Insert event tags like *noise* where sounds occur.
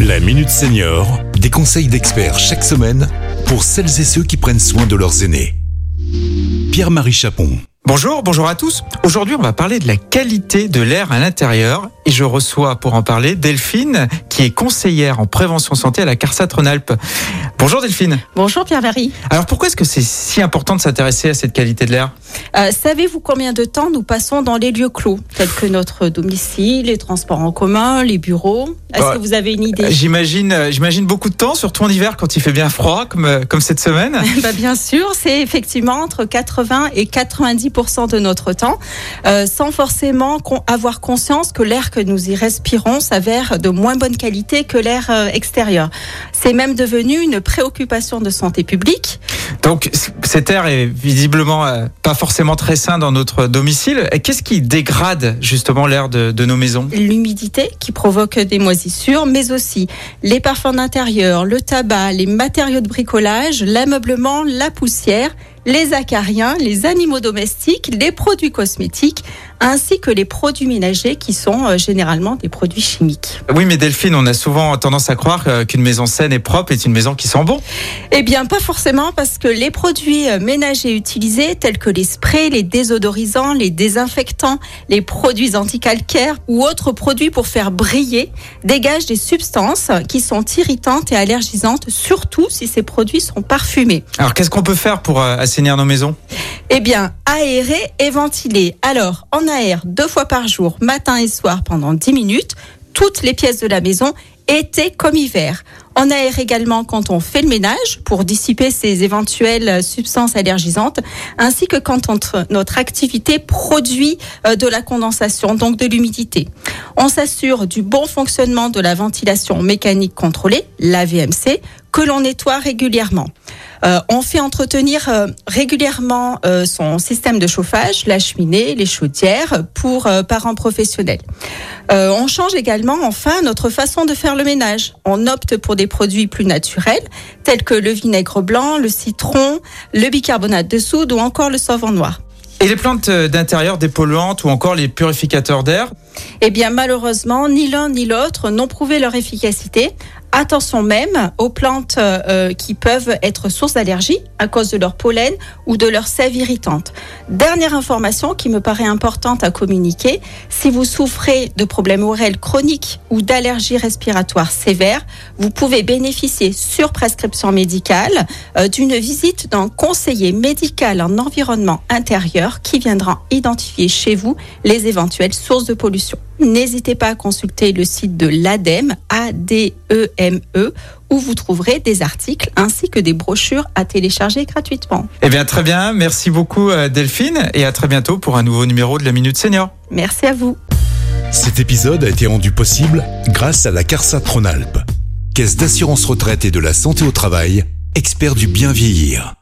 La Minute Senior, des conseils d'experts chaque semaine pour celles et ceux qui prennent soin de leurs aînés. Pierre-Marie Chapon. Bonjour, bonjour à tous. Aujourd'hui, on va parler de la qualité de l'air à l'intérieur et je reçois pour en parler Delphine qui est conseillère en prévention santé à la CARSAT Rhône-Alpes. Bonjour Delphine. Bonjour Pierre-Marie. Alors pourquoi est-ce que c'est si important de s'intéresser à cette qualité de l'air? Euh, Savez-vous combien de temps nous passons dans les lieux clos, tels que notre domicile, les transports en commun, les bureaux Est-ce Bah, que vous avez une idée? J'imagine, euh, j'imagine beaucoup de temps, surtout en hiver quand il fait bien froid, comme, euh, comme cette semaine. *laughs* Bah, Bien sûr, c'est effectivement entre 80 et 90 de notre temps, euh, sans forcément avoir conscience que l'air que nous y respirons s'avère de moins bonne qualité que l'air euh, extérieur. C'est même devenu une préoccupation de santé publique. Donc cet air est visiblement euh, pas forcément très sain dans notre domicile. Et Qu'est-ce qui dégrade justement l'air de, de nos maisons? L'humidité qui provoque des moisissures, mais aussi les parfums d'intérieur, le tabac, les matériaux de bricolage, l'ameublement, la poussière, les acariens, les animaux domestiques, les produits cosmétiques, ainsi que les produits ménagers qui sont euh, généralement des produits chimiques. Oui, mais Delphine, on a souvent tendance à croire euh, qu'une maison saine et propre est une maison qui sent bon. Eh bien, pas forcément, parce que les produits euh, ménagers utilisés, tels que les sprays, les désodorisants, les désinfectants, les produits anticalcaires ou autres produits pour faire briller, dégagent des substances qui sont irritantes et allergisantes, surtout si ces produits sont parfumés. Alors qu'est-ce qu'on peut faire pour euh, assainir Eh bien, aérer et ventiler. Alors, on aère deux fois par jour, matin et soir, pendant 10 minutes, toutes les pièces de la maison, été comme hiver. On aère également quand on fait le ménage pour dissiper ces éventuelles substances allergisantes, ainsi que quand notre activité produit euh, de la condensation, donc de l'humidité. On s'assure du bon fonctionnement de la ventilation mécanique contrôlée, la VMC, que l'on nettoie régulièrement. Euh, on fait entretenir euh, régulièrement euh, son système de chauffage, la cheminée, les chaudières pour euh, par un professionnel. Euh, on change également enfin notre façon de faire le ménage. On opte pour des produits plus naturels tels que le vinaigre blanc, le citron, le bicarbonate de soude ou encore le savon noir. Et les plantes d'intérieur dépolluantes ou encore les purificateurs d'air? Eh bien, malheureusement, ni l'un ni l'autre n'ont prouvé leur efficacité. Attention même aux plantes euh, qui peuvent être source d'allergie à cause de leur pollen ou de leur sève irritante. Dernière information qui me paraît importante à communiquer, si vous souffrez de problèmes oreilles chroniques ou d'allergies respiratoires sévères, vous pouvez bénéficier sur prescription médicale euh, d'une visite d'un conseiller médical en environnement intérieur qui viendra identifier chez vous les éventuelles sources de pollution. N'hésitez pas à consulter le site de l'ADEME, A-D-E-M-E, E, où vous trouverez des articles ainsi que des brochures à télécharger gratuitement. Eh bien très bien, merci beaucoup euh, Delphine et à très bientôt pour un nouveau numéro de la Minute Senior. Merci à vous. Cet épisode a été rendu possible grâce à la CARSAT Rhône-Alpes, Caisse d'assurance retraite et de la santé au travail, expert du bien vieillir.